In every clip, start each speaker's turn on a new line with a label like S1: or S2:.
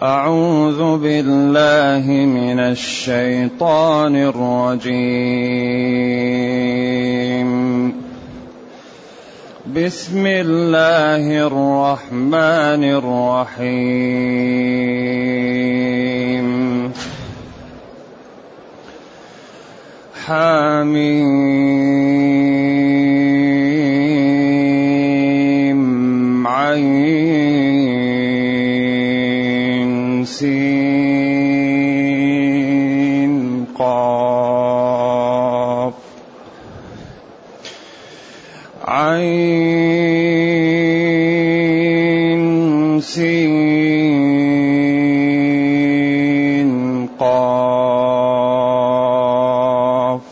S1: أعوذ بالله من الشيطان الرجيم بسم الله الرحمن الرحيم حميم عين سين قاف عين سين قاف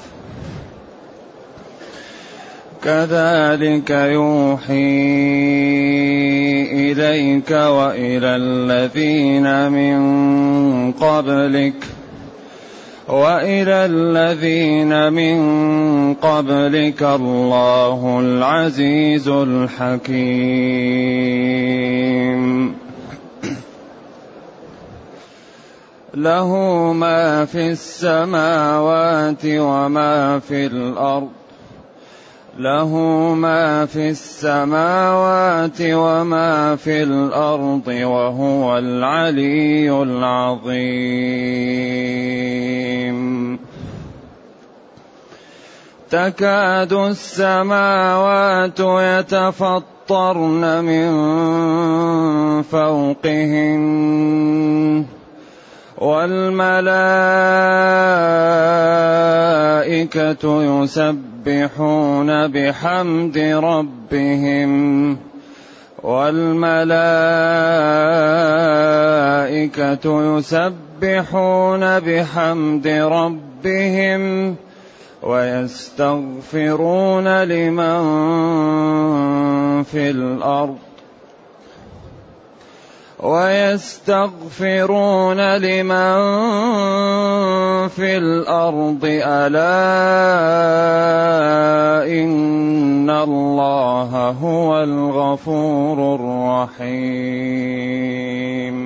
S1: كذلك يوحي إليك وإلى الذين من قبلك وإلى الذين من قبلك الله العزيز الحكيم له ما في السماوات وما في الأرض له ما في السماوات وما في الارض وهو العلي العظيم تكاد السماوات يتفطرن من فوقهن والملائكة يسبحون يسبحون بحمد ربهم والملائكة يسبحون بحمد ربهم ويستغفرون لمن في الأرض ويستغفرون لمن في الارض الا ان الله هو الغفور الرحيم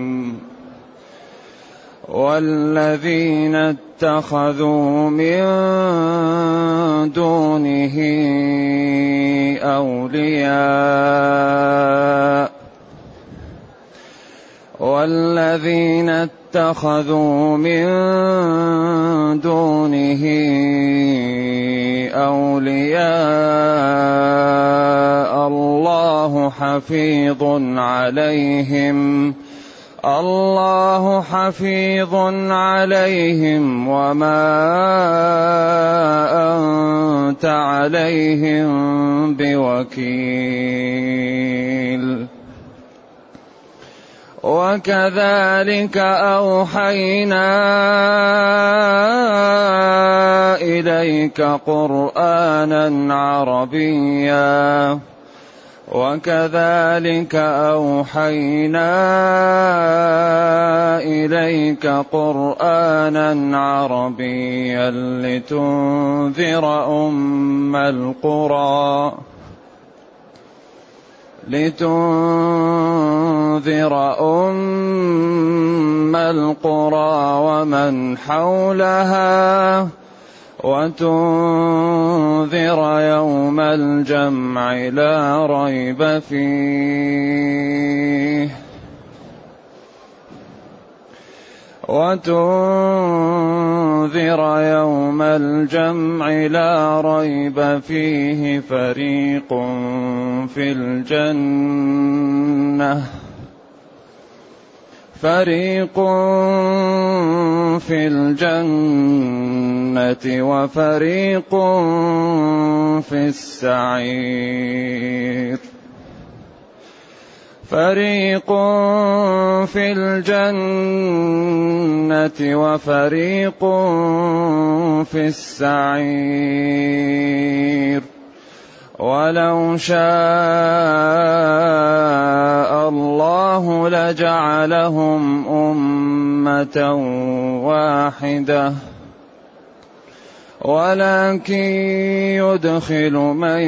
S1: والذين اتخذوا من دونه اولياء والذين اتخذوا من دونه اولياء الله حفيظ عليهم الله حفيظ عليهم وما انت عليهم بوكيل وكذلك أوحينا إليك قرآنا عربيا وكذلك أوحينا إليك قرآنا عربيا لتنذر أم القرى لتنذر أم القرى ومن حولها وتنذر يوم الجمع لا ريب فيه وتنذر يوم الجمع لا ريب فيه فريق في الجنه فريق في الجنة وفريق في السعير فريق في الجنة وفريق في السعير ولو شاء الله لجعلهم أمة واحدة ولكن يدخل من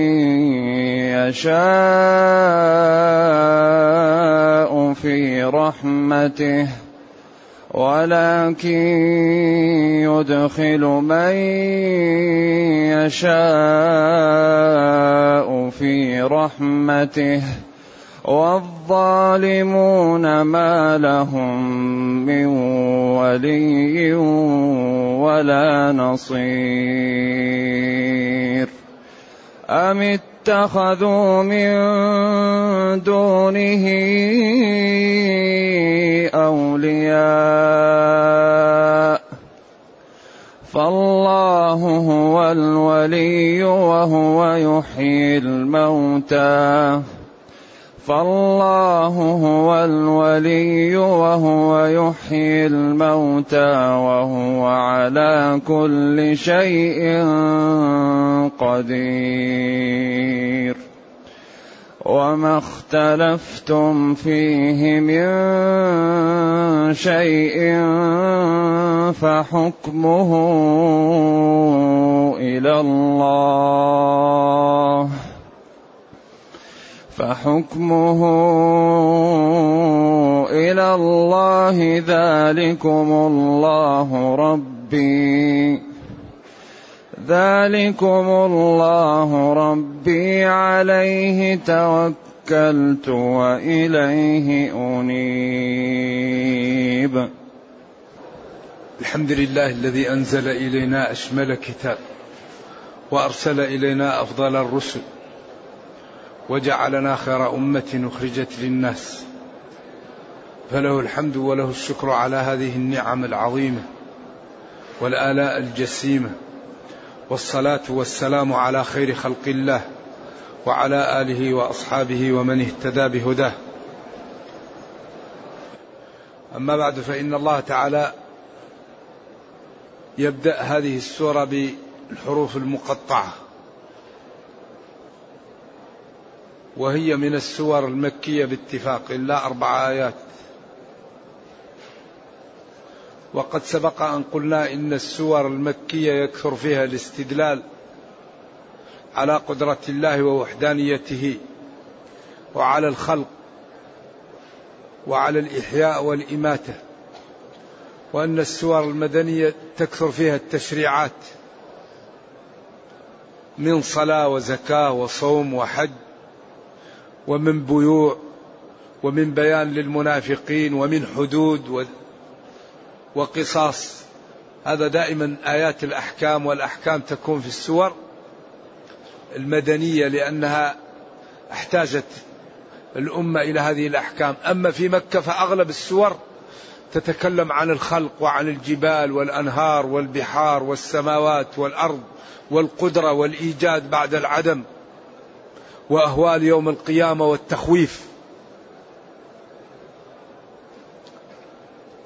S1: يشاء في رحمته ولكن يدخل من يشاء في رحمته والظالمون ما لهم من ولي ولا نصير أم اتخذوا من دونه أولياء فالله هو الولي وهو يحيي الموتى فالله هو الولي وهو يحيي الموتى وهو على كل شيء قدير وما اختلفتم فيه من شيء فحكمه الى الله فحكمه الى الله ذلكم الله ربي ذلكم الله ربي عليه توكلت واليه انيب
S2: الحمد لله الذي انزل الينا اشمل كتاب وارسل الينا افضل الرسل وجعلنا خير أمة أخرجت للناس فله الحمد وله الشكر على هذه النعم العظيمة والآلاء الجسيمة والصلاة والسلام على خير خلق الله وعلى آله وأصحابه ومن اهتدى بهداه أما بعد فإن الله تعالى يبدأ هذه السورة بالحروف المقطعة وهي من السور المكية باتفاق إلا أربع آيات وقد سبق أن قلنا إن السور المكية يكثر فيها الاستدلال على قدرة الله ووحدانيته وعلى الخلق وعلى الإحياء والإماتة وأن السور المدنية تكثر فيها التشريعات من صلاة وزكاة وصوم وحج ومن بيوع ومن بيان للمنافقين ومن حدود و... وقصاص هذا دائما آيات الأحكام والأحكام تكون في السور المدنية لأنها احتاجت الأمة إلى هذه الأحكام أما في مكة فأغلب السور تتكلم عن الخلق وعن الجبال والأنهار والبحار والسماوات والأرض والقدرة والإيجاد بعد العدم واهوال يوم القيامه والتخويف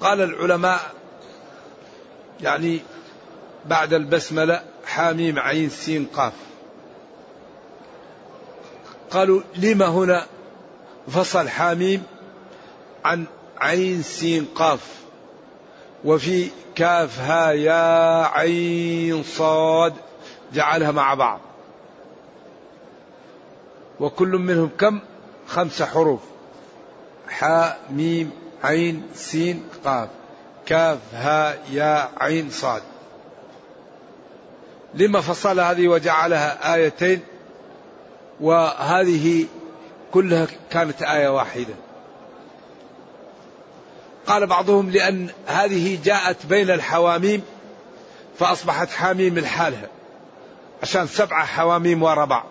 S2: قال العلماء يعني بعد البسمله حاميم عين سين قاف قالوا لما هنا فصل حاميم عن عين سين قاف وفي كاف ها يا عين صاد جعلها مع بعض وكل منهم كم خمس حروف حاء ميم عين سين قاف كاف هاء يا عين صاد لما فصل هذه وجعلها آيتين وهذه كلها كانت آية واحدة قال بعضهم لأن هذه جاءت بين الحواميم فأصبحت حاميم لحالها عشان سبعة حواميم ورا بعض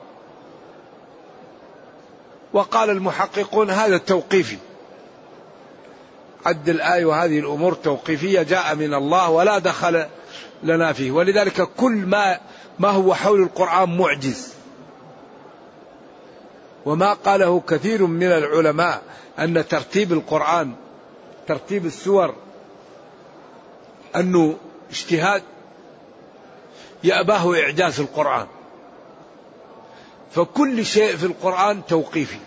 S2: وقال المحققون هذا التوقيفي عد الآية وهذه الأمور توقيفية جاء من الله ولا دخل لنا فيه ولذلك كل ما ما هو حول القرآن معجز وما قاله كثير من العلماء أن ترتيب القرآن ترتيب السور أنه اجتهاد يأباه إعجاز القرآن فكل شيء في القرآن توقيفي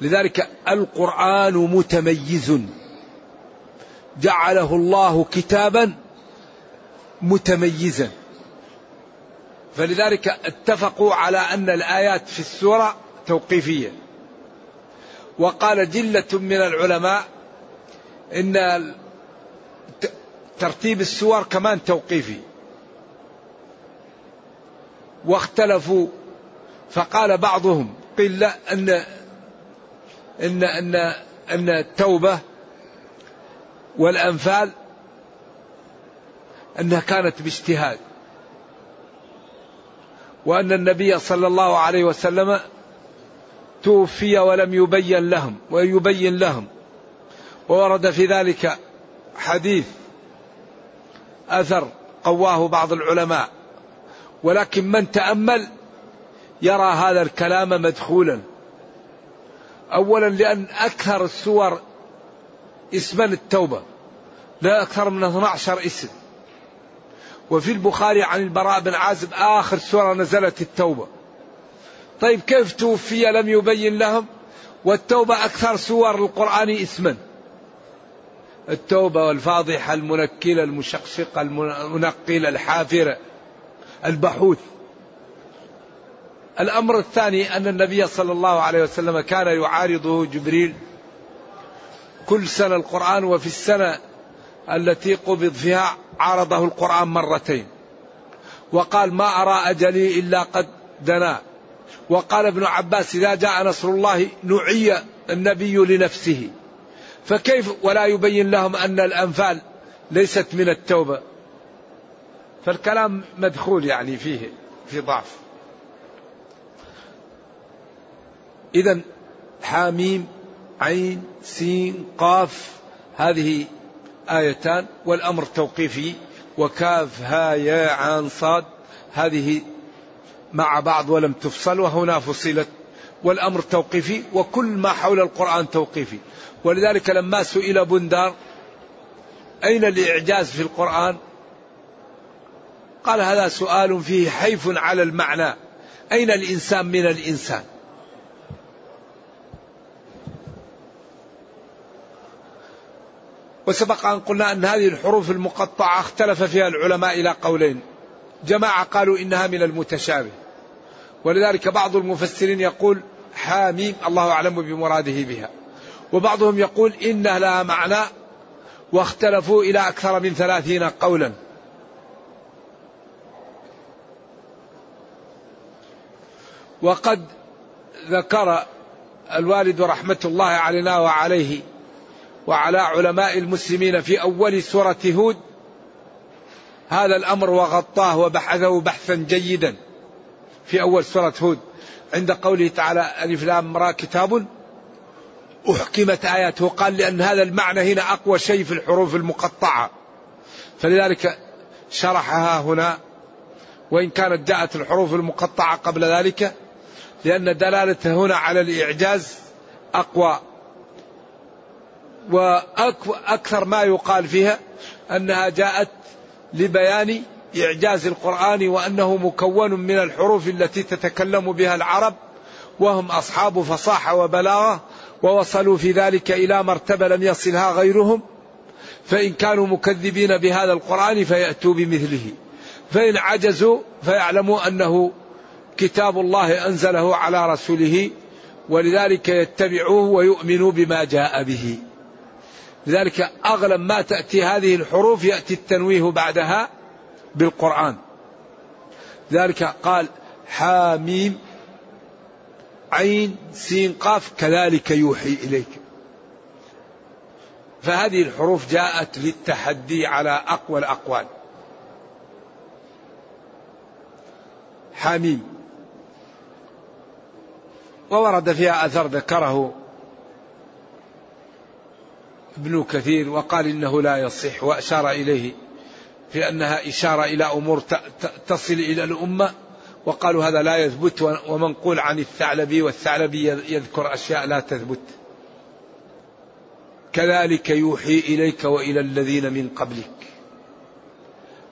S2: لذلك القرآن متميز جعله الله كتابا متميزا فلذلك اتفقوا على أن الآيات في السورة توقيفية وقال جلة من العلماء إن ترتيب السور كمان توقيفي واختلفوا فقال بعضهم قيل لا أن أن أن أن التوبة والأنفال أنها كانت باجتهاد وأن النبي صلى الله عليه وسلم توفي ولم يبين لهم ويبين لهم وورد في ذلك حديث أثر قواه بعض العلماء ولكن من تأمل يرى هذا الكلام مدخولا أولا لأن أكثر السور اسما التوبة لا أكثر من 12 اسم وفي البخاري عن البراء بن عازب آخر سورة نزلت التوبة طيب كيف توفي لم يبين لهم والتوبة أكثر سور القرآن اسما التوبة والفاضحة المنكلة المشقشقة المنقلة الحافرة البحوث الأمر الثاني أن النبي صلى الله عليه وسلم كان يعارضه جبريل كل سنة القرآن وفي السنة التي قبض فيها عارضه القرآن مرتين وقال ما أرى أجلي إلا قد دنا وقال ابن عباس إذا جاء نصر الله نعي النبي لنفسه فكيف ولا يبين لهم أن الأنفال ليست من التوبة فالكلام مدخول يعني فيه في ضعف إذا حاميم عين سين قاف هذه آيتان والأمر توقيفي وكاف ها يا عن صاد هذه مع بعض ولم تفصل وهنا فصلت والأمر توقيفي وكل ما حول القرآن توقيفي ولذلك لما سئل بندار أين الإعجاز في القرآن قال هذا سؤال فيه حيف على المعنى أين الإنسان من الإنسان وسبق أن قلنا أن هذه الحروف المقطعة اختلف فيها العلماء إلى قولين جماعة قالوا إنها من المتشابه ولذلك بعض المفسرين يقول حاميم الله أعلم بمراده بها وبعضهم يقول إن لها معنى واختلفوا إلى أكثر من ثلاثين قولا وقد ذكر الوالد رحمة الله علينا وعليه وعلى علماء المسلمين في أول سورة هود هذا الأمر وغطاه وبحثه بحثا جيدا في أول سورة هود عند قوله تعالى ألف لام را كتاب أحكمت آياته قال لأن هذا المعنى هنا أقوى شيء في الحروف المقطعة فلذلك شرحها هنا وإن كانت جاءت الحروف المقطعة قبل ذلك لأن دلالته هنا على الإعجاز أقوى وأكثر ما يقال فيها أنها جاءت لبيان إعجاز القرآن وأنه مكون من الحروف التي تتكلم بها العرب وهم أصحاب فصاحة وبلاغة ووصلوا في ذلك إلى مرتبة لم يصلها غيرهم فإن كانوا مكذبين بهذا القرآن فيأتوا بمثله فإن عجزوا فيعلموا أنه كتاب الله انزله على رسوله ولذلك يتبعوه ويؤمنوا بما جاء به. لذلك اغلب ما تاتي هذه الحروف ياتي التنويه بعدها بالقران. ذلك قال حاميم عين سين قاف كذلك يوحي اليك. فهذه الحروف جاءت للتحدي على اقوى الاقوال. حميم وورد فيها أثر ذكره ابن كثير وقال إنه لا يصح وأشار إليه في أنها إشارة إلى أمور تصل إلى الأمة وقالوا هذا لا يثبت ومنقول عن الثعلبي والثعلبي يذكر أشياء لا تثبت كذلك يوحي إليك وإلى الذين من قبلك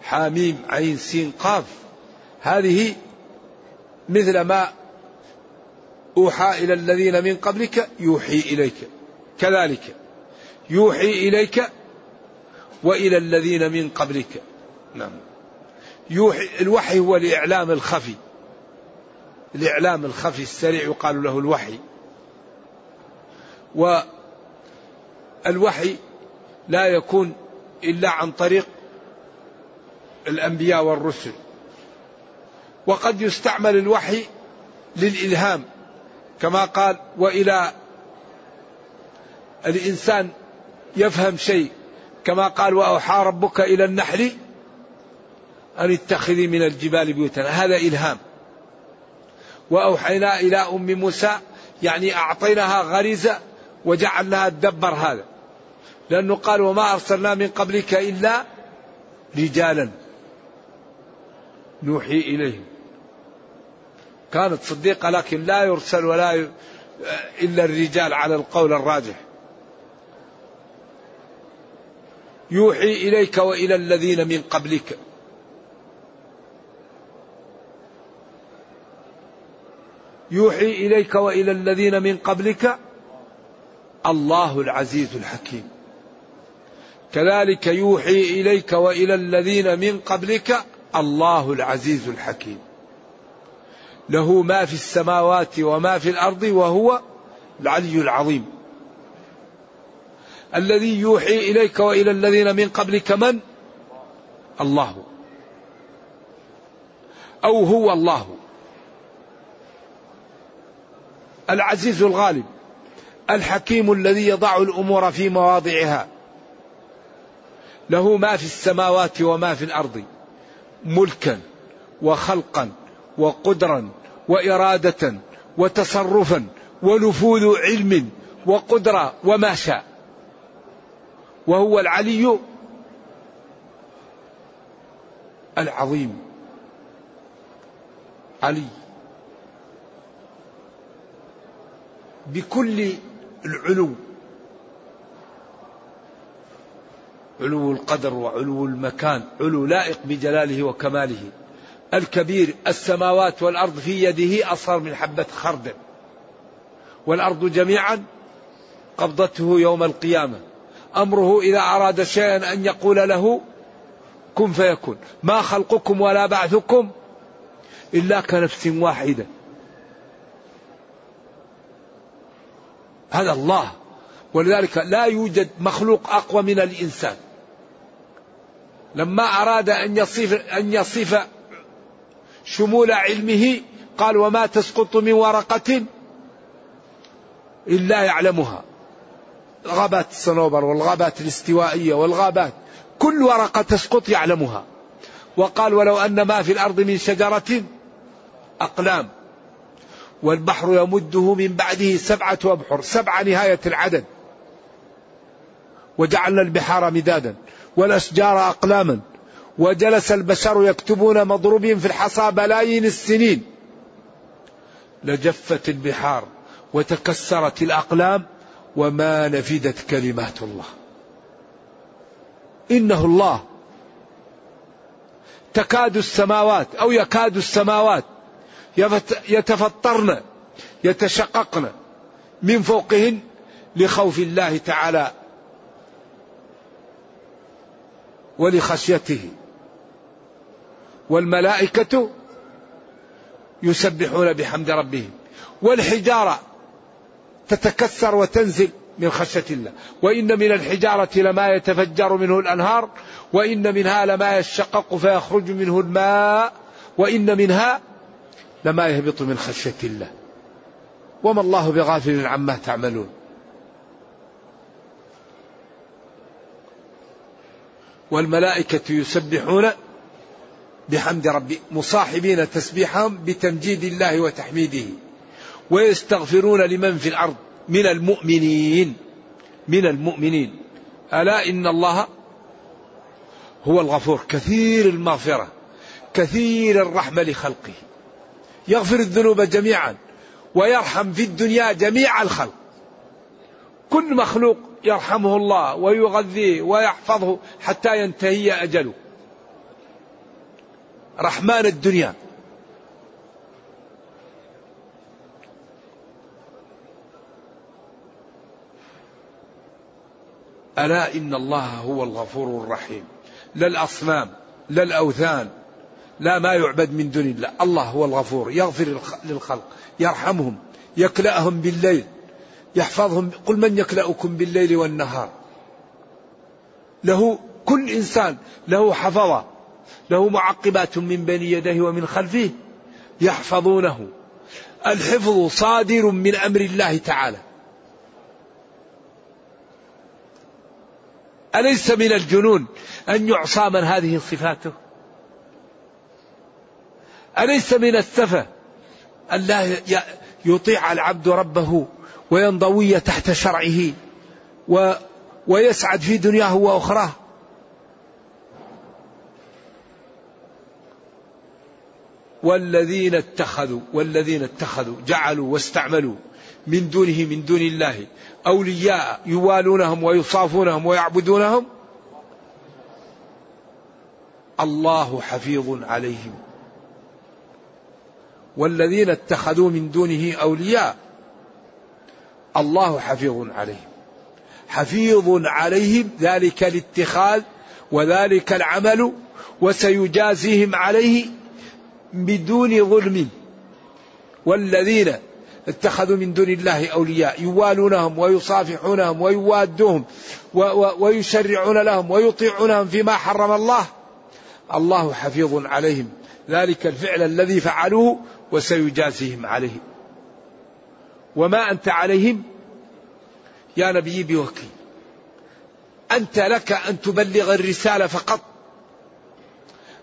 S2: حاميم عين سين قاف هذه مثل ما أوحى إلى الذين من قبلك يوحي إليك كذلك يوحي إليك وإلى الذين من قبلك نعم يوحي الوحي هو الإعلام الخفي الإعلام الخفي السريع يقال له الوحي والوحي لا يكون إلا عن طريق الأنبياء والرسل وقد يستعمل الوحي للإلهام كما قال والى الانسان يفهم شيء كما قال واوحى ربك الى النحل ان اتخذي من الجبال بيوتا هذا الهام واوحينا الى ام موسى يعني اعطيناها غريزه وجعلناها تدبر هذا لانه قال وما ارسلنا من قبلك الا رجالا نوحي اليهم كانت صديقة لكن لا يرسل ولا ي... إلا الرجال على القول الراجح يوحي إليك وإلى الذين من قبلك يوحي إليك وإلى الذين من قبلك الله العزيز الحكيم كذلك يوحي إليك وإلى الذين من قبلك الله العزيز الحكيم له ما في السماوات وما في الارض وهو العلي العظيم الذي يوحي اليك والى الذين من قبلك من الله او هو الله العزيز الغالب الحكيم الذي يضع الامور في مواضعها له ما في السماوات وما في الارض ملكا وخلقا وقدرا وإرادة وتصرفا ونفوذ علم وقدرة وما شاء وهو العلي العظيم علي بكل العلو علو القدر وعلو المكان علو لائق بجلاله وكماله الكبير السماوات والأرض في يده أصغر من حبة خردل والأرض جميعا قبضته يوم القيامة أمره إذا أراد شيئا أن يقول له كن فيكون ما خلقكم ولا بعثكم إلا كنفس واحدة هذا الله ولذلك لا يوجد مخلوق أقوى من الإنسان لما أراد أن يصف أن يصف شمول علمه قال وما تسقط من ورقة إلا يعلمها الغابات الصنوبر والغابات الاستوائية والغابات كل ورقة تسقط يعلمها وقال ولو أن ما في الأرض من شجرة أقلام والبحر يمده من بعده سبعة أبحر سبعة نهاية العدد وجعلنا البحار مدادا والأشجار أقلاما وجلس البشر يكتبون مضروبين في الحصى بلايين السنين لجفت البحار وتكسرت الأقلام وما نفدت كلمات الله إنه الله تكاد السماوات أو يكاد السماوات يتفطرن يتشققن من فوقهن لخوف الله تعالى ولخشيته والملائكة يسبحون بحمد ربهم والحجارة تتكسر وتنزل من خشية الله وإن من الحجارة لما يتفجر منه الأنهار وإن منها لما يشقق فيخرج منه الماء وإن منها لما يهبط من خشية الله وما الله بغافل عما تعملون والملائكة يسبحون بحمد ربي مصاحبين تسبيحهم بتمجيد الله وتحميده ويستغفرون لمن في الأرض من المؤمنين من المؤمنين ألا إن الله هو الغفور كثير المغفرة كثير الرحمة لخلقه يغفر الذنوب جميعا ويرحم في الدنيا جميع الخلق كل مخلوق يرحمه الله ويغذيه ويحفظه حتى ينتهي أجله رحمن الدنيا ألا إن الله هو الغفور الرحيم لا الأصنام لا الأوثان لا ما يعبد من دون الله الله هو الغفور يغفر للخلق يرحمهم يكلأهم بالليل يحفظهم قل من يكلأكم بالليل والنهار له كل إنسان له حفظة له معقبات من بين يديه ومن خلفه يحفظونه الحفظ صادر من امر الله تعالى اليس من الجنون ان يعصى من هذه صفاته اليس من السفه ان لا يطيع العبد ربه وينضوي تحت شرعه و ويسعد في دنياه واخراه والذين اتخذوا والذين اتخذوا جعلوا واستعملوا من دونه من دون الله أولياء يوالونهم ويصافونهم ويعبدونهم الله حفيظ عليهم والذين اتخذوا من دونه أولياء الله حفيظ عليهم حفيظ عليهم ذلك الاتخاذ وذلك العمل وسيجازيهم عليه بدون ظلم والذين اتخذوا من دون الله اولياء يوالونهم ويصافحونهم ويوادوهم ويشرعون لهم ويطيعونهم فيما حرم الله الله حفيظ عليهم ذلك الفعل الذي فعلوه وسيجازيهم عليه وما انت عليهم يا نبي بوكيل انت لك ان تبلغ الرساله فقط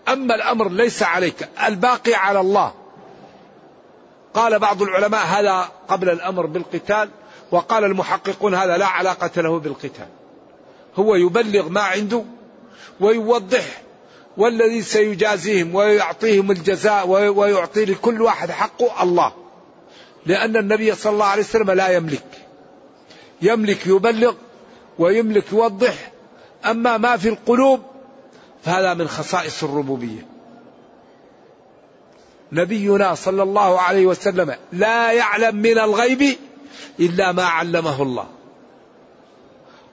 S2: أما الأمر ليس عليك الباقي على الله قال بعض العلماء هذا قبل الأمر بالقتال وقال المحققون هذا لا علاقة له بالقتال هو يبلغ ما عنده ويوضح والذي سيجازيهم ويعطيهم الجزاء ويعطي لكل واحد حقه الله لأن النبي صلى الله عليه وسلم لا يملك يملك يبلغ ويملك يوضح أما ما في القلوب فهذا من خصائص الربوبيه نبينا صلى الله عليه وسلم لا يعلم من الغيب الا ما علمه الله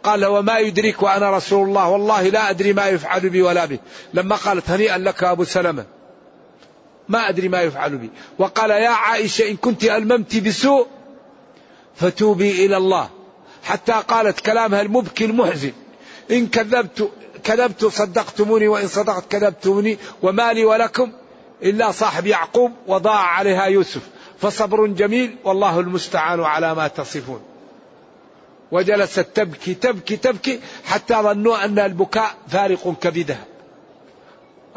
S2: قال وما يدريك وانا رسول الله والله لا ادري ما يفعل بي ولا به لما قالت هنيئا لك ابو سلمه ما ادري ما يفعل بي وقال يا عائشه ان كنت الممت بسوء فتوبي الى الله حتى قالت كلامها المبكي المحزن ان كذبت كذبت صدقتموني وإن صدقت كذبتموني وما لي ولكم إلا صاحب يعقوب وضاع عليها يوسف فصبر جميل والله المستعان على ما تصفون وجلست تبكي تبكي تبكي حتى ظنوا أن البكاء فارق كبدها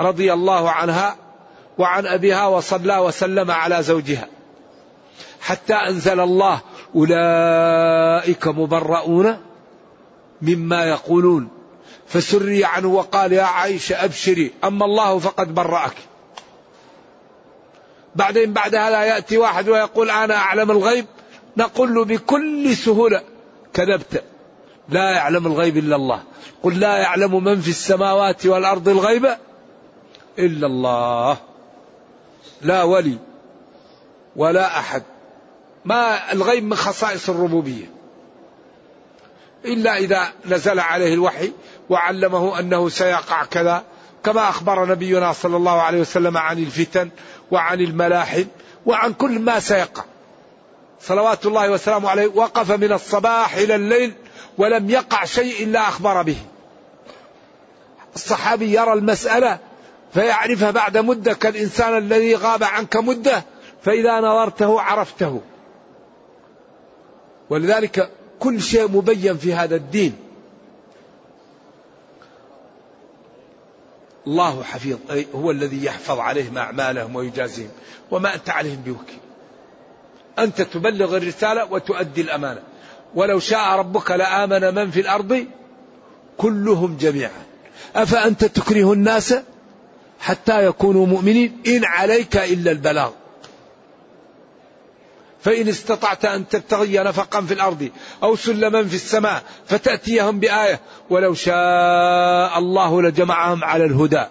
S2: رضي الله عنها وعن أبيها وصلى وسلم على زوجها حتى أنزل الله أولئك مبرؤون مما يقولون فسري عنه وقال يا عائشة أبشري أما الله فقد برأك بعدين بعد هذا يأتي واحد ويقول أنا أعلم الغيب نقول له بكل سهولة كذبت لا يعلم الغيب إلا الله قل لا يعلم من في السماوات والأرض الغيب إلا الله لا ولي ولا أحد ما الغيب من خصائص الربوبية إلا إذا نزل عليه الوحي وعلمه انه سيقع كذا كما اخبر نبينا صلى الله عليه وسلم عن الفتن وعن الملاحم وعن كل ما سيقع. صلوات الله وسلامه عليه وقف من الصباح الى الليل ولم يقع شيء الا اخبر به. الصحابي يرى المساله فيعرفها بعد مده كالانسان الذي غاب عنك مده فاذا نظرته عرفته. ولذلك كل شيء مبين في هذا الدين الله حفيظ هو الذي يحفظ عليهم أعمالهم ويجازيهم وما أنت عليهم بوكيل أنت تبلغ الرسالة وتؤدي الأمانة ولو شاء ربك لآمن من في الأرض كلهم جميعا أفأنت تكره الناس حتى يكونوا مؤمنين إن عليك إلا البلاغ فإن استطعت أن تبتغي نفقا في الأرض أو سلما في السماء فتأتيهم بآية ولو شاء الله لجمعهم على الهدى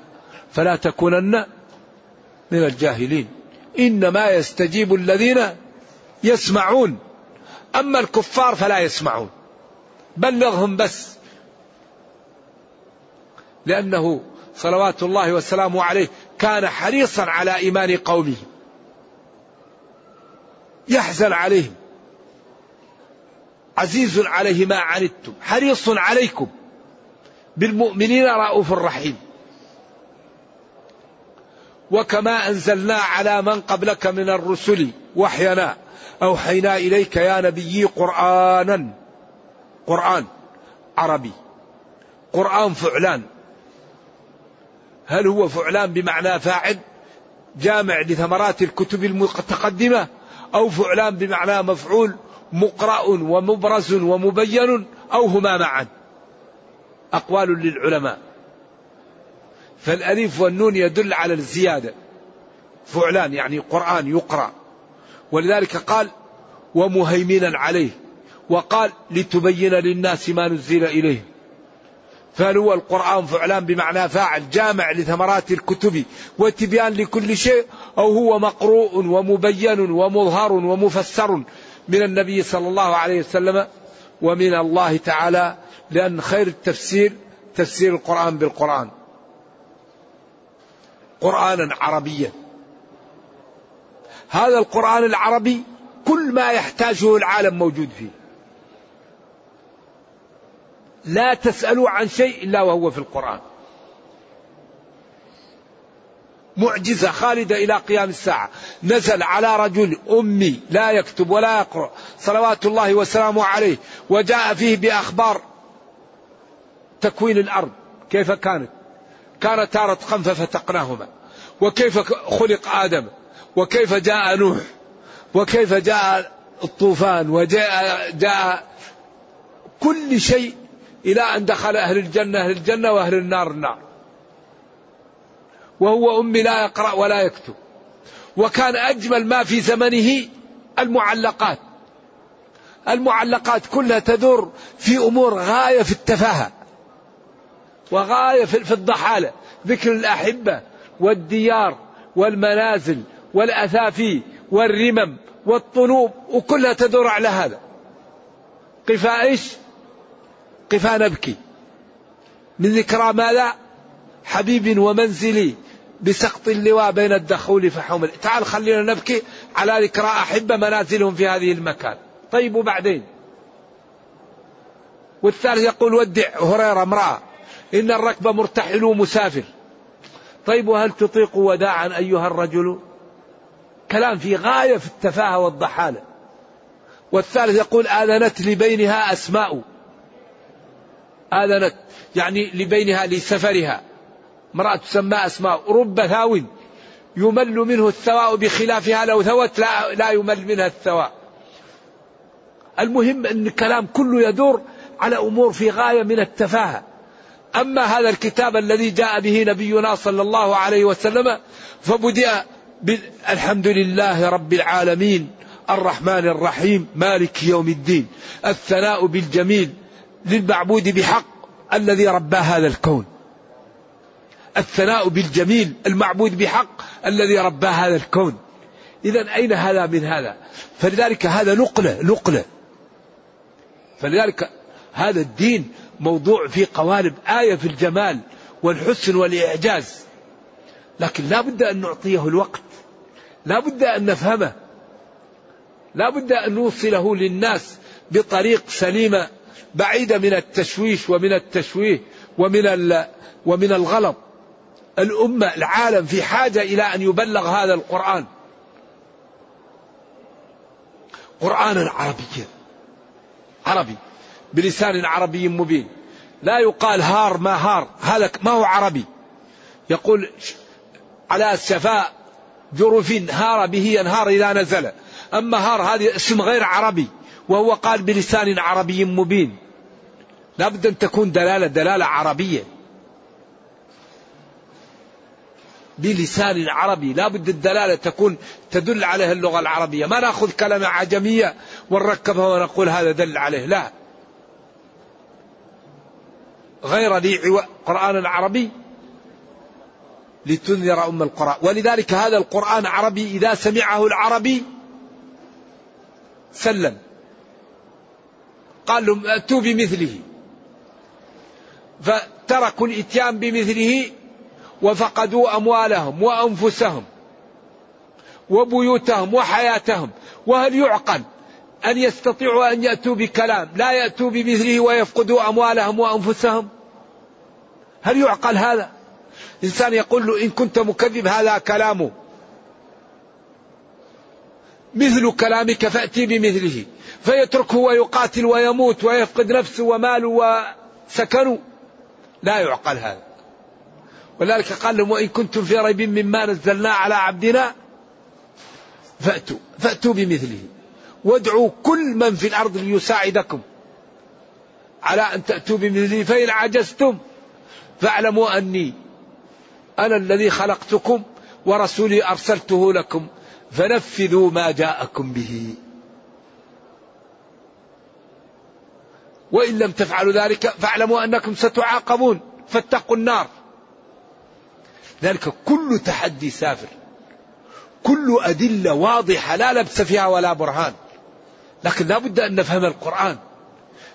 S2: فلا تكونن من الجاهلين إنما يستجيب الذين يسمعون أما الكفار فلا يسمعون بلغهم بس لأنه صلوات الله وسلامه عليه كان حريصا على إيمان قومه يحزن عليهم عزيز عليه ما عنتم حريص عليكم بالمؤمنين رؤوف رحيم وكما انزلنا على من قبلك من الرسل وحينا اوحينا اليك يا نبي قرانا قران عربي قران فعلان هل هو فعلان بمعنى فاعل جامع لثمرات الكتب المتقدمه أو فعلان بمعنى مفعول مقرأ ومبرز ومبين أو هما معا أقوال للعلماء فالألف والنون يدل على الزيادة فعلان يعني قرآن يقرأ ولذلك قال ومهيمنا عليه وقال لتبين للناس ما نزل إليهم فهل هو القرآن فعلان بمعنى فاعل جامع لثمرات الكتب وتبيان لكل شيء أو هو مقروء ومبين ومظهر ومفسر من النبي صلى الله عليه وسلم ومن الله تعالى لأن خير التفسير تفسير القرآن بالقرآن قرآنا عربيا هذا القرآن العربي كل ما يحتاجه العالم موجود فيه لا تسألوا عن شيء إلا وهو في القرآن معجزة خالدة إلى قيام الساعة نزل على رجل أمي لا يكتب ولا يقرأ صلوات الله وسلامه عليه وجاء فيه بأخبار تكوين الأرض كيف كانت كانت تارة خنفة فتقناهما وكيف خلق آدم وكيف جاء نوح وكيف جاء الطوفان وجاء جاء كل شيء إلى أن دخل أهل الجنة أهل الجنة وأهل النار النار وهو أمي لا يقرأ ولا يكتب وكان أجمل ما في زمنه المعلقات المعلقات كلها تدور في أمور غاية في التفاهة وغاية في الضحالة ذكر الأحبة والديار والمنازل والأثافي والرمم والطنوب وكلها تدور على هذا قفائش قفا نبكي من ذكرى ما لا حبيب ومنزلي بسقط اللواء بين الدخول فحمل تعال خلينا نبكي على ذكرى أحبة منازلهم في هذه المكان طيب وبعدين والثالث يقول ودع هريرة امرأة إن الركب مرتحل مسافر طيب وهل تطيق وداعا أيها الرجل كلام في غاية في التفاهة والضحالة والثالث يقول آذنت لبينها أسماء آذنت يعني لبينها لسفرها امرأة تسمى أسماء رب ثاو يمل منه الثواء بخلافها لو ثوت لا, لا يمل منها الثواء المهم أن الكلام كله يدور على أمور في غاية من التفاهة أما هذا الكتاب الذي جاء به نبينا صلى الله عليه وسلم فبدأ الحمد لله رب العالمين الرحمن الرحيم مالك يوم الدين الثناء بالجميل للمعبود بحق الذي ربى هذا الكون الثناء بالجميل المعبود بحق الذي ربى هذا الكون إذا أين هذا من هذا فلذلك هذا نقلة نقلة فلذلك هذا الدين موضوع في قوالب آية في الجمال والحسن والإعجاز لكن لا بد أن نعطيه الوقت لا بد أن نفهمه لا بد أن نوصله للناس بطريق سليمة بعيدة من التشويش ومن التشويه ومن ومن الغلط الأمة العالم في حاجة إلى أن يبلغ هذا القرآن قرآنا عربيا عربي بلسان عربي مبين لا يقال هار ما هار هذا ما هو عربي يقول على شفاء جرف هار به ينهار إذا نزل أما هار هذا اسم غير عربي وهو قال بلسان عربي مبين لابد أن تكون دلالة دلالة عربية بلسان عربي لابد الدلالة تكون تدل عليها اللغة العربية ما نأخذ كلمة عجمية ونركبها ونقول هذا دل عليه لا غير لي قرآن عربي لتنذر أم القرى ولذلك هذا القرآن عربي إذا سمعه العربي سلم قال لهم ائتوا بمثله فتركوا الاتيان بمثله وفقدوا اموالهم وانفسهم وبيوتهم وحياتهم وهل يعقل ان يستطيعوا ان ياتوا بكلام لا ياتوا بمثله ويفقدوا اموالهم وانفسهم هل يعقل هذا انسان يقول له ان كنت مكذب هذا كلامه مثل كلامك فاتي بمثله فيتركه ويقاتل ويموت ويفقد نفسه وماله وسكنه لا يعقل هذا ولذلك قال لهم وإن كنتم في ريب مما نزلنا على عبدنا فأتوا فأتوا بمثله وادعوا كل من في الأرض ليساعدكم على أن تأتوا بمثله فإن عجزتم فاعلموا أني أنا الذي خلقتكم ورسولي أرسلته لكم فنفذوا ما جاءكم به وإن لم تفعلوا ذلك فاعلموا أنكم ستعاقبون فاتقوا النار ذلك كل تحدي سافر كل أدلة واضحة لا لبس فيها ولا برهان لكن لا بد أن نفهم القرآن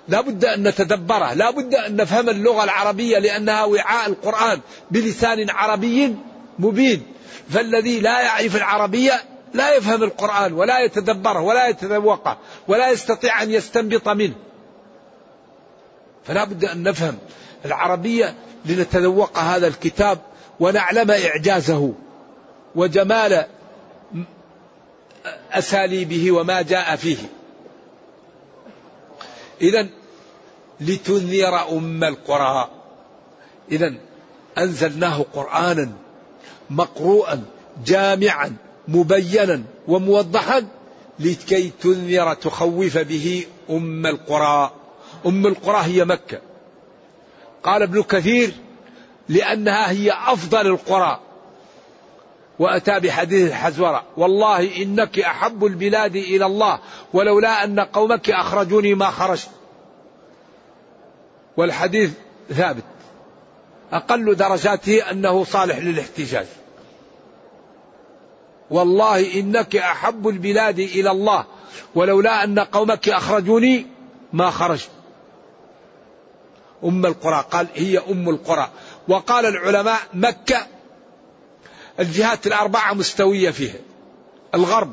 S2: لا بد أن نتدبره لا بد أن نفهم اللغة العربية لأنها وعاء القرآن بلسان عربي مبين فالذي لا يعرف العربية لا يفهم القرآن ولا يتدبره ولا يتذوقه ولا يستطيع أن يستنبط منه فلا بد أن نفهم العربية لنتذوق هذا الكتاب ونعلم إعجازه وجمال أساليبه وما جاء فيه إذا لتنذر أم القرى إذا أنزلناه قرآنا مقروءا جامعا مبينا وموضحا لكي تنذر تخوف به أم القرى أم القرى هي مكة قال ابن كثير لأنها هي أفضل القرى وأتى بحديث الحزورة والله إنك أحب البلاد إلى الله ولولا أن قومك أخرجوني ما خرجت والحديث ثابت أقل درجاته أنه صالح للاحتجاج والله إنك أحب البلاد إلى الله ولولا أن قومك أخرجوني ما خرجت أم القرى قال هي أم القرى وقال العلماء مكة الجهات الأربعة مستوية فيها الغرب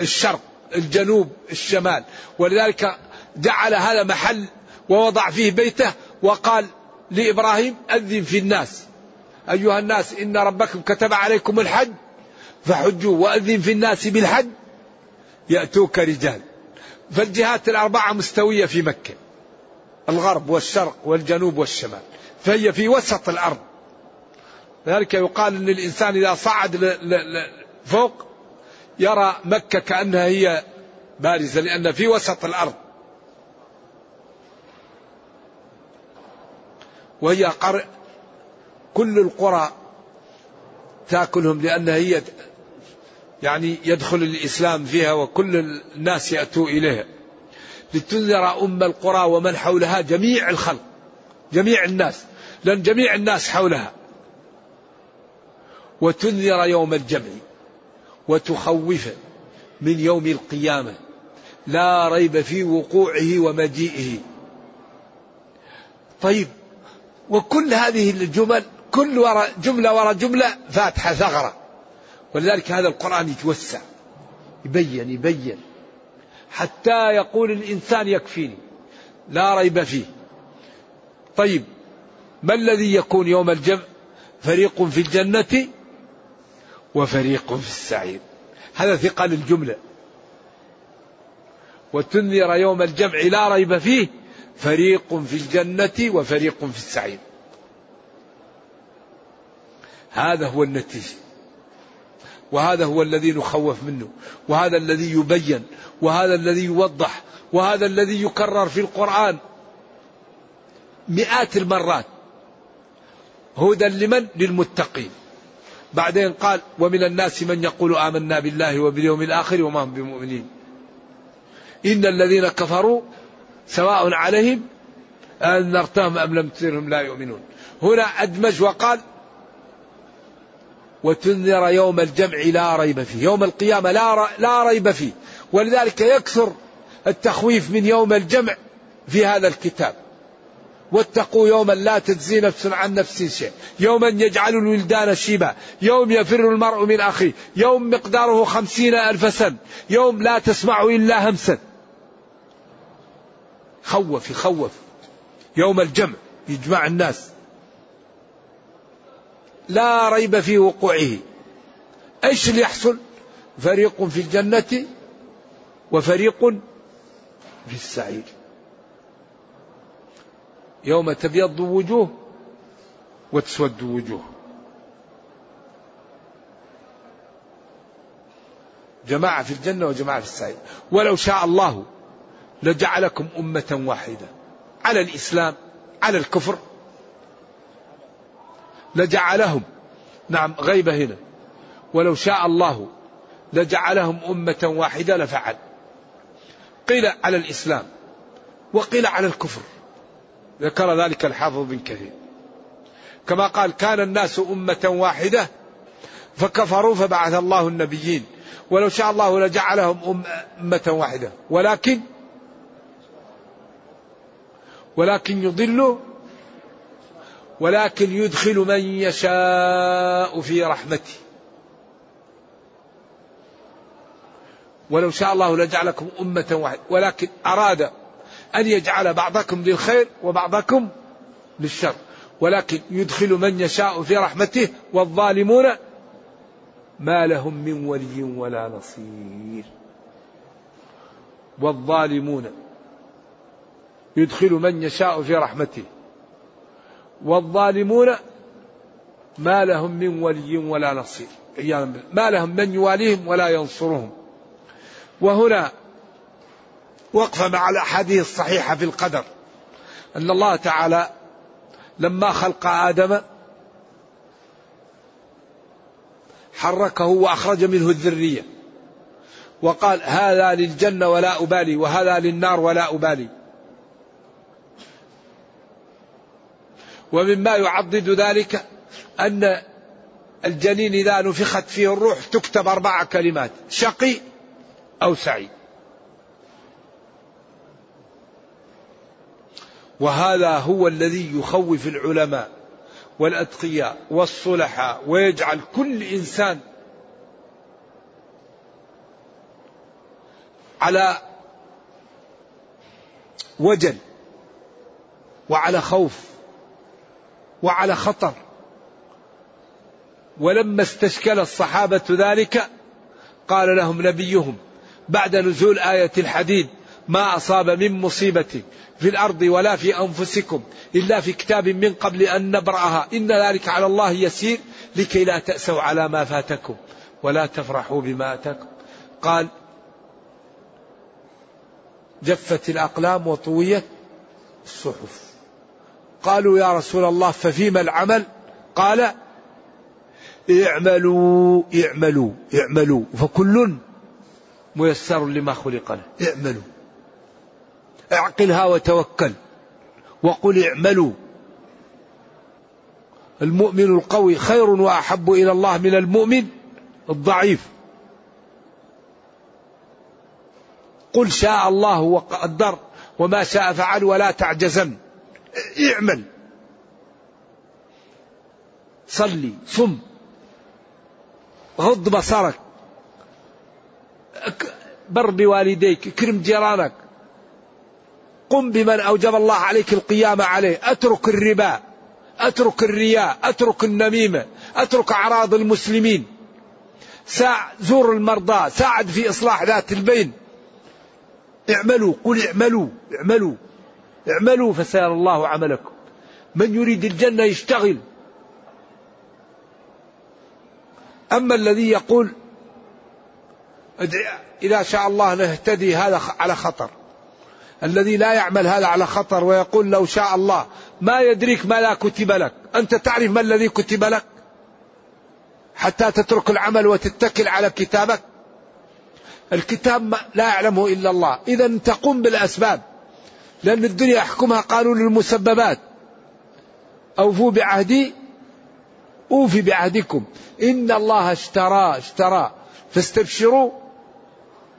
S2: الشرق الجنوب الشمال ولذلك جعل هذا محل ووضع فيه بيته وقال لإبراهيم أذن في الناس أيها الناس إن ربكم كتب عليكم الحج فحجوا وأذن في الناس بالحج يأتوك رجال فالجهات الأربعة مستوية في مكة الغرب والشرق والجنوب والشمال فهي في وسط الأرض ذلك يقال أن الإنسان إذا صعد فوق يرى مكة كأنها هي بارزة لأن في وسط الأرض وهي قر... كل القرى تاكلهم لان هي يعني يدخل الاسلام فيها وكل الناس ياتوا اليها لتنذر أم القرى ومن حولها جميع الخلق جميع الناس لأن جميع الناس حولها وتنذر يوم الجمع وتخوف من يوم القيامة لا ريب في وقوعه ومجيئه طيب وكل هذه الجمل كل ورا جملة وراء جملة فاتحة ثغرة ولذلك هذا القرآن يتوسع يبين يبين حتى يقول الإنسان يكفيني لا ريب فيه طيب ما الذي يكون يوم الجمع فريق في الجنة وفريق في السعير هذا ثقل الجملة وتنذر يوم الجمع لا ريب فيه فريق في الجنة وفريق في السعير هذا هو النتيجة وهذا هو الذي نخوف منه وهذا الذي يبين وهذا الذي يوضح وهذا الذي يكرر في القرآن مئات المرات هدى لمن للمتقين بعدين قال ومن الناس من يقول آمنا بالله وباليوم الآخر وما هم بمؤمنين إن الذين كفروا سواء عليهم أنذرتهم أم لم تنذرهم لا يؤمنون هنا أدمج وقال وتنذر يوم الجمع لا ريب فيه يوم القيامة لا, لا ريب فيه ولذلك يكثر التخويف من يوم الجمع في هذا الكتاب واتقوا يوما لا تجزي نفس عن نفس شيء يوما يجعل الولدان شيبا يوم يفر المرء من أخيه يوم مقداره خمسين ألف سنة يوم لا تسمع إلا همسا خوف يخوف يوم الجمع يجمع الناس لا ريب في وقوعه ايش اللي يحصل فريق في الجنه وفريق في السعير يوم تبيض وجوه وتسود وجوه جماعة في الجنة وجماعة في السعير ولو شاء الله لجعلكم أمة واحدة على الإسلام على الكفر لجعلهم نعم غيبة هنا ولو شاء الله لجعلهم أمة واحدة لفعل قيل على الإسلام وقيل على الكفر ذكر ذلك الحافظ بن كثير كما قال كان الناس أمة واحدة فكفروا فبعث الله النبيين ولو شاء الله لجعلهم أمة واحدة ولكن ولكن يضل ولكن يدخل من يشاء في رحمته ولو شاء الله لجعلكم أمة واحدة ولكن أراد أن يجعل بعضكم للخير وبعضكم للشر ولكن يدخل من يشاء في رحمته والظالمون ما لهم من ولي ولا نصير والظالمون يدخل من يشاء في رحمته والظالمون ما لهم من ولي ولا نصير ما لهم من يواليهم ولا ينصرهم وهنا وقفة مع الأحاديث الصحيحة في القدر أن الله تعالى لما خلق آدم حركه وأخرج منه الذرية وقال هذا للجنة ولا أبالي وهذا للنار ولا أبالي ومما يعضد ذلك أن الجنين إذا نفخت فيه الروح تكتب أربع كلمات شقي أو سعيد وهذا هو الذي يخوف العلماء والأتقياء والصلحاء ويجعل كل إنسان على وجل وعلى خوف وعلى خطر ولما استشكل الصحابة ذلك قال لهم نبيهم بعد نزول آية الحديد ما أصاب من مصيبة في الأرض ولا في أنفسكم إلا في كتاب من قبل أن نبرأها إن ذلك على الله يسير لكي لا تأسوا على ما فاتكم ولا تفرحوا بما أتاكم قال جفت الأقلام وطويت الصحف قالوا يا رسول الله ففيما العمل قال اعملوا اعملوا اعملوا فكل ميسر لما خلق له اعملوا اعقلها وتوكل وقل اعملوا المؤمن القوي خير واحب الى الله من المؤمن الضعيف قل شاء الله وقدر وما شاء فعل ولا تعجزن اعمل صلي صم غض بصرك بر بوالديك اكرم جيرانك قم بمن اوجب الله عليك القيام عليه اترك الربا اترك الرياء اترك النميمه اترك اعراض المسلمين ساع زور المرضى ساعد في اصلاح ذات البين اعملوا قل اعملوا اعملوا اعملوا فسيرى الله عملكم من يريد الجنة يشتغل أما الذي يقول إذا شاء الله نهتدي هذا على خطر الذي لا يعمل هذا على خطر ويقول لو شاء الله ما يدريك ما لا كتب لك أنت تعرف ما الذي كتب لك حتى تترك العمل وتتكل على كتابك الكتاب لا يعلمه إلا الله إذا تقوم بالأسباب لأن الدنيا أحكمها قانون المسببات أوفوا بعهدي أوفي بعهدكم إن الله اشترى اشترى فاستبشروا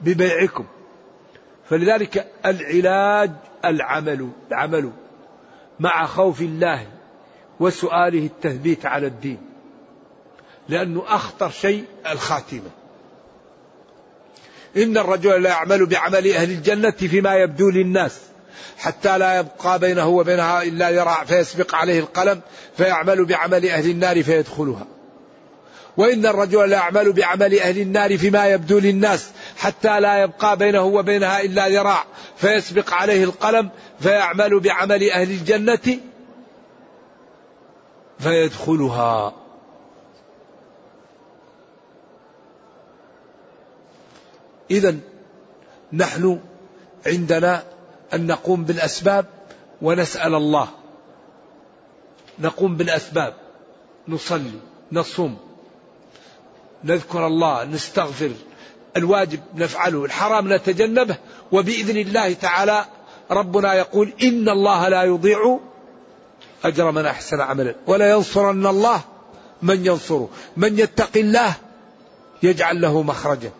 S2: ببيعكم فلذلك العلاج العمل العمل مع خوف الله وسؤاله التثبيت على الدين لأنه أخطر شيء الخاتمة إن الرجل لا يعمل بعمل أهل الجنة فيما يبدو للناس حتى لا يبقى بينه وبينها إلا ذراع فيسبق عليه القلم فيعمل بعمل أهل النار فيدخلها وإن الرجل ليعمل بعمل أهل النار فيما يبدو للناس حتى لا يبقى بينه وبينها إلا ذراع فيسبق عليه القلم فيعمل بعمل أهل الجنة فيدخلها إذا نحن عندنا أن نقوم بالأسباب ونسأل الله نقوم بالأسباب نصلي نصوم نذكر الله نستغفر الواجب نفعله الحرام نتجنبه وبإذن الله تعالى ربنا يقول إن الله لا يضيع أجر من أحسن عملا ولا ينصرن الله من ينصره من يتق الله يجعل له مخرجا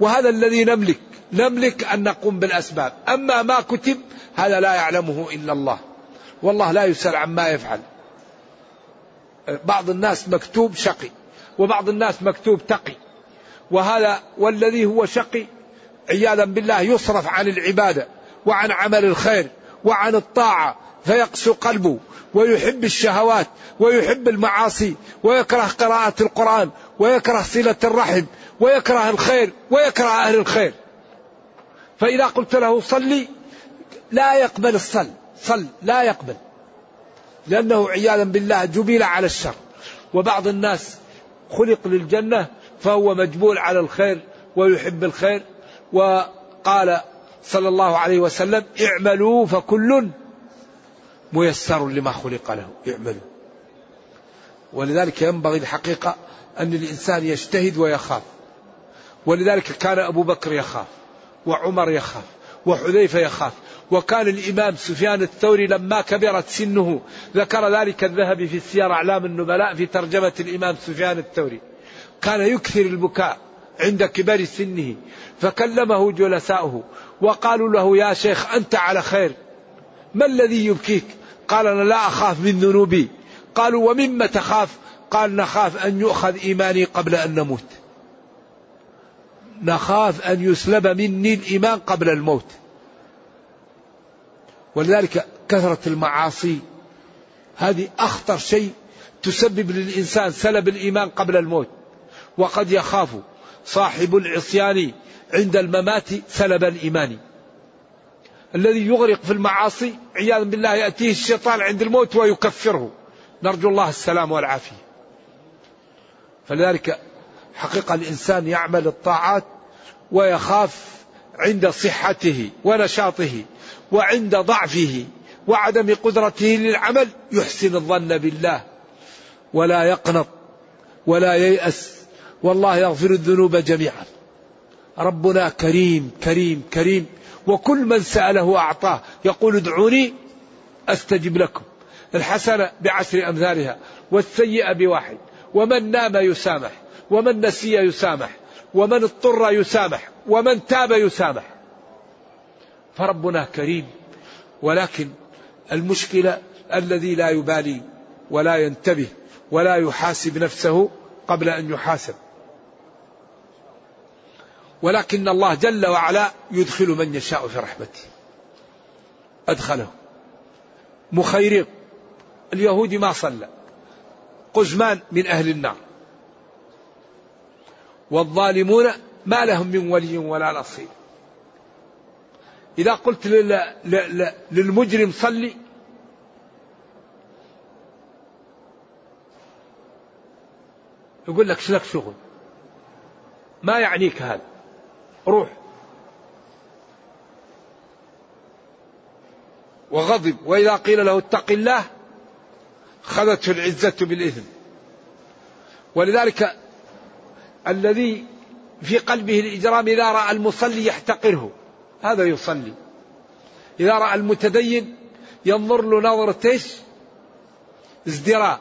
S2: وهذا الذي نملك نملك أن نقوم بالأسباب أما ما كتب هذا لا يعلمه إلا الله والله لا يسأل عما يفعل بعض الناس مكتوب شقي وبعض الناس مكتوب تقي وهذا والذي هو شقي عياذا بالله يصرف عن العبادة وعن عمل الخير وعن الطاعة فيقسو قلبه ويحب الشهوات ويحب المعاصي ويكره قراءة القرآن ويكره صلة الرحم ويكره الخير ويكره أهل الخير فإذا قلت له صلي لا يقبل الصل صل لا يقبل لأنه عياذا بالله جبل على الشر وبعض الناس خلق للجنة فهو مجبول على الخير ويحب الخير وقال صلى الله عليه وسلم اعملوا فكل ميسر لما خلق له اعملوا ولذلك ينبغي الحقيقة أن الإنسان يجتهد ويخاف ولذلك كان أبو بكر يخاف وعمر يخاف وحذيفة يخاف وكان الإمام سفيان الثوري لما كبرت سنه ذكر ذلك الذهبي في السير أعلام النبلاء في ترجمة الإمام سفيان الثوري كان يكثر البكاء عند كبر سنه فكلمه جلساؤه وقالوا له يا شيخ أنت على خير ما الذي يبكيك قال أنا لا أخاف من ذنوبي قالوا ومما تخاف قال نخاف أن يؤخذ إيماني قبل أن نموت نخاف أن يسلب مني الإيمان قبل الموت ولذلك كثرة المعاصي هذه أخطر شيء تسبب للإنسان سلب الإيمان قبل الموت وقد يخاف صاحب العصيان عند الممات سلب الإيمان الذي يغرق في المعاصي عياذا بالله يأتيه الشيطان عند الموت ويكفره نرجو الله السلام والعافية فلذلك حقيقة الإنسان يعمل الطاعات ويخاف عند صحته ونشاطه وعند ضعفه وعدم قدرته للعمل يحسن الظن بالله ولا يقنط ولا ييأس والله يغفر الذنوب جميعا ربنا كريم كريم كريم وكل من سأله أعطاه يقول ادعوني أستجب لكم الحسنة بعشر أمثالها والسيئة بواحد ومن نام يسامح ومن نسي يسامح ومن اضطر يسامح ومن تاب يسامح فربنا كريم ولكن المشكله الذي لا يبالي ولا ينتبه ولا يحاسب نفسه قبل ان يحاسب ولكن الله جل وعلا يدخل من يشاء في رحمته أدخله مخيرق اليهودي ما صلى قزمان من أهل النار والظالمون ما لهم من ولي ولا نصير إذا قلت للمجرم صلي يقول لك شلك شغل ما يعنيك هذا روح وغضب وإذا قيل له اتق الله خذته العزة بالإذن ولذلك الذي في قلبه الإجرام إذا رأى المصلي يحتقره هذا يصلي إذا رأى المتدين ينظر له نظرة ايش؟ ازدراء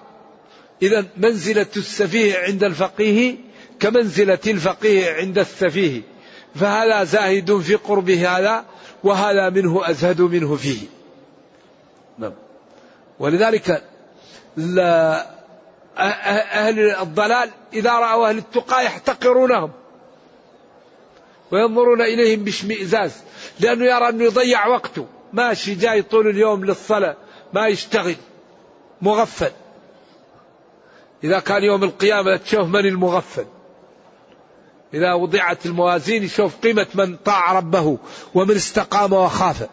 S2: إذا منزلة السفيه عند الفقيه كمنزلة الفقيه عند السفيه فهذا زاهد في قربه هذا وهذا منه أزهد منه فيه نعم ولذلك لا أه- أه- أهل الضلال إذا رأوا أهل التقى يحتقرونهم وينظرون إليهم باشمئزاز لأنه يرى أنه يضيع وقته ماشي جاي طول اليوم للصلاة ما يشتغل مغفل إذا كان يوم القيامة تشوف من المغفل إذا وضعت الموازين يشوف قيمة من طاع ربه ومن استقام وخاف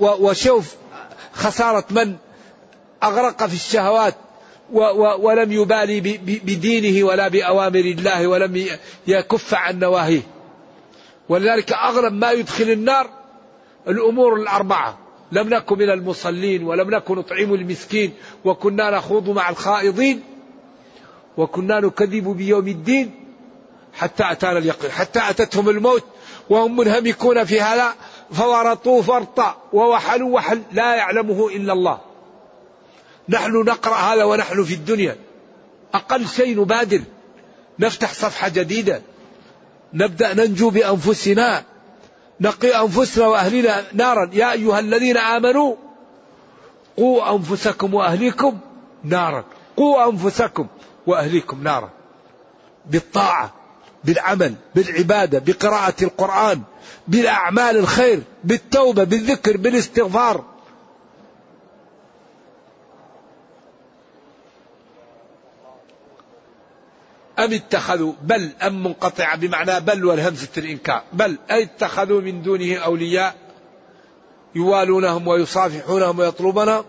S2: وشوف خسارة من أغرق في الشهوات ولم يبالي بدينه ولا بأوامر الله ولم يكف عن نواهيه ولذلك أغلب ما يدخل النار الأمور الأربعة لم نكن من المصلين ولم نكن نطعم المسكين وكنا نخوض مع الخائضين وكنا نكذب بيوم الدين حتى أتانا اليقين حتى أتتهم الموت وهم منهمكون في هذا فورطوا فرطا ووحلوا وحل لا يعلمه إلا الله نحن نقرأ هذا ونحن في الدنيا أقل شيء نبادر نفتح صفحة جديدة نبدأ ننجو بأنفسنا نقي أنفسنا وأهلنا نارا يا أيها الذين آمنوا قوا أنفسكم وأهليكم نارا قوا أنفسكم وأهليكم نارا بالطاعة بالعمل بالعبادة بقراءة القرآن بالأعمال الخير بالتوبة بالذكر بالاستغفار أم اتخذوا بل أم منقطعة بمعنى بل والهمزة الإنكار بل أي اتخذوا من دونه أولياء يوالونهم ويصافحونهم ويطلبنا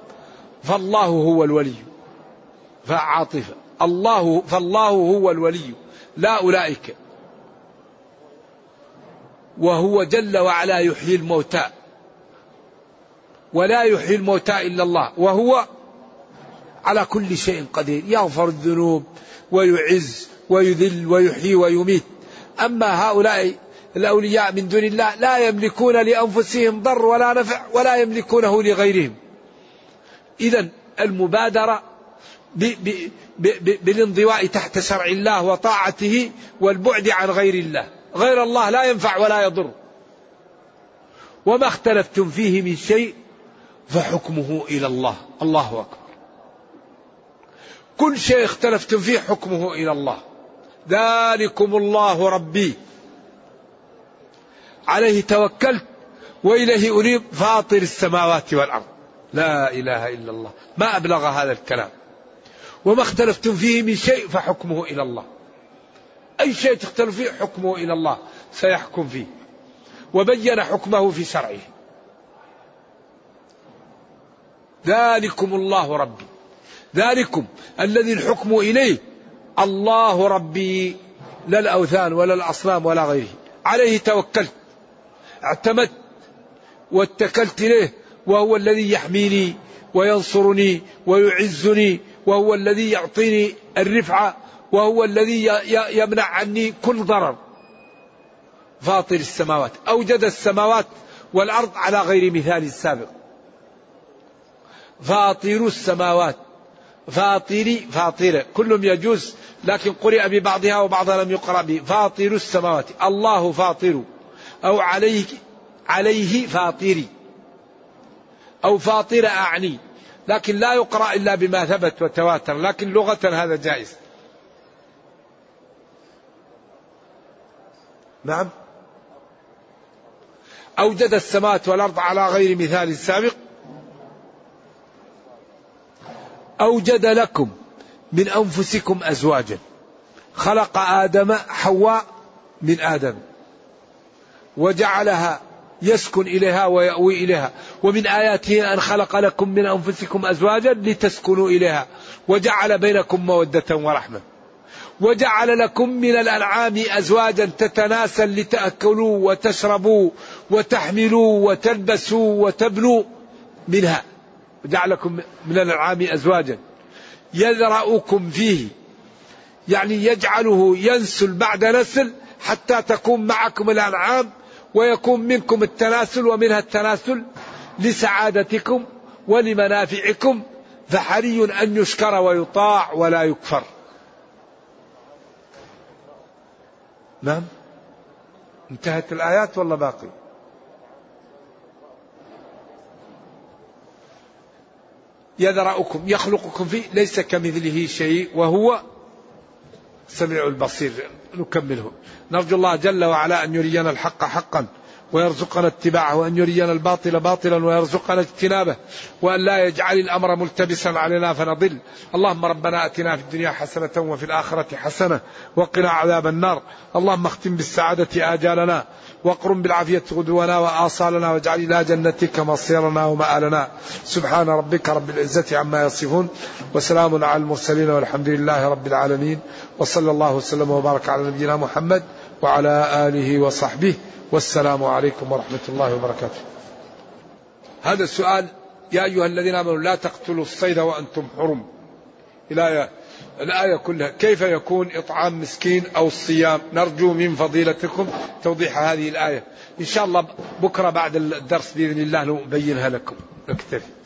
S2: فالله هو الولي فعاطفة الله فالله هو الولي لا أولئك وهو جل وعلا يحيي الموتى ولا يحيي الموتى إلا الله وهو على كل شيء قدير يغفر الذنوب ويعز ويذل ويحيي ويميت أما هؤلاء الأولياء من دون الله لا يملكون لأنفسهم ضر ولا نفع ولا يملكونه لغيرهم إذا المبادرة بالانضواء تحت شرع الله وطاعته والبعد عن غير الله غير الله لا ينفع ولا يضر وما اختلفتم فيه من شيء فحكمه إلى الله الله أكبر كل شيء اختلفتم فيه حكمه إلى الله ذلكم الله ربي عليه توكلت وإليه أنيب فاطر السماوات والأرض لا إله إلا الله ما أبلغ هذا الكلام وما اختلفتم فيه من شيء فحكمه إلى الله أي شيء تختلف فيه حكمه إلى الله سيحكم فيه وبين حكمه في شرعه ذلكم الله ربي ذلكم الذي الحكم إليه الله ربي لا الأوثان ولا الأصنام ولا غيره عليه توكلت اعتمدت واتكلت إليه وهو الذي يحميني وينصرني ويعزني وهو الذي يعطيني الرفعة وهو الذي يمنع عني كل ضرر فاطر السماوات أوجد السماوات والأرض على غير مثال سابق فاطر السماوات فاطري فاطرة كلهم يجوز لكن قرئ ببعضها وبعضها لم يقرأ به فاطر السماوات الله فاطر أو عليه عليه فاطري أو فاطر أعني لكن لا يقرأ إلا بما ثبت وتواتر لكن لغة هذا جائز نعم أوجد السماوات والأرض على غير مثال سابق أوجد لكم من أنفسكم أزواجا خلق آدم حواء من آدم وجعلها يسكن إليها ويأوي إليها ومن آياته أن خلق لكم من أنفسكم أزواجا لتسكنوا إليها وجعل بينكم مودة ورحمة وجعل لكم من الأنعام أزواجا تتناسل لتأكلوا وتشربوا وتحملوا وتلبسوا وتبنوا منها وجعلكم من الأنعام أزواجا يذرؤكم فيه يعني يجعله ينسل بعد نسل حتى تكون معكم الأنعام ويكون منكم التناسل ومنها التناسل لسعادتكم ولمنافعكم فحري أن يشكر ويطاع ولا يكفر نعم انتهت الآيات ولا باقي يذرأكم يخلقكم فيه ليس كمثله شيء وهو السميع البصير نكمله نرجو الله جل وعلا أن يرينا الحق حقا ويرزقنا اتباعه وأن يرينا الباطل باطلا ويرزقنا اجتنابه وأن لا يجعل الأمر ملتبسا علينا فنضل اللهم ربنا أتنا في الدنيا حسنة وفي الآخرة حسنة وقنا عذاب النار اللهم اختم بالسعادة آجالنا واقرم بالعافية غدونا وآصالنا واجعل إلى جنتك مصيرنا ومآلنا سبحان ربك رب العزة عما يصفون وسلام على المرسلين والحمد لله رب العالمين وصلى الله وسلم وبارك على نبينا محمد وعلى آله وصحبه والسلام عليكم ورحمة الله وبركاته هذا السؤال يا أيها الذين آمنوا لا تقتلوا الصيد وأنتم حرم الآية الآية كلها كيف يكون إطعام مسكين أو الصيام نرجو من فضيلتكم توضيح هذه الآية إن شاء الله بكرة بعد الدرس بإذن الله نبينها لكم نكتفي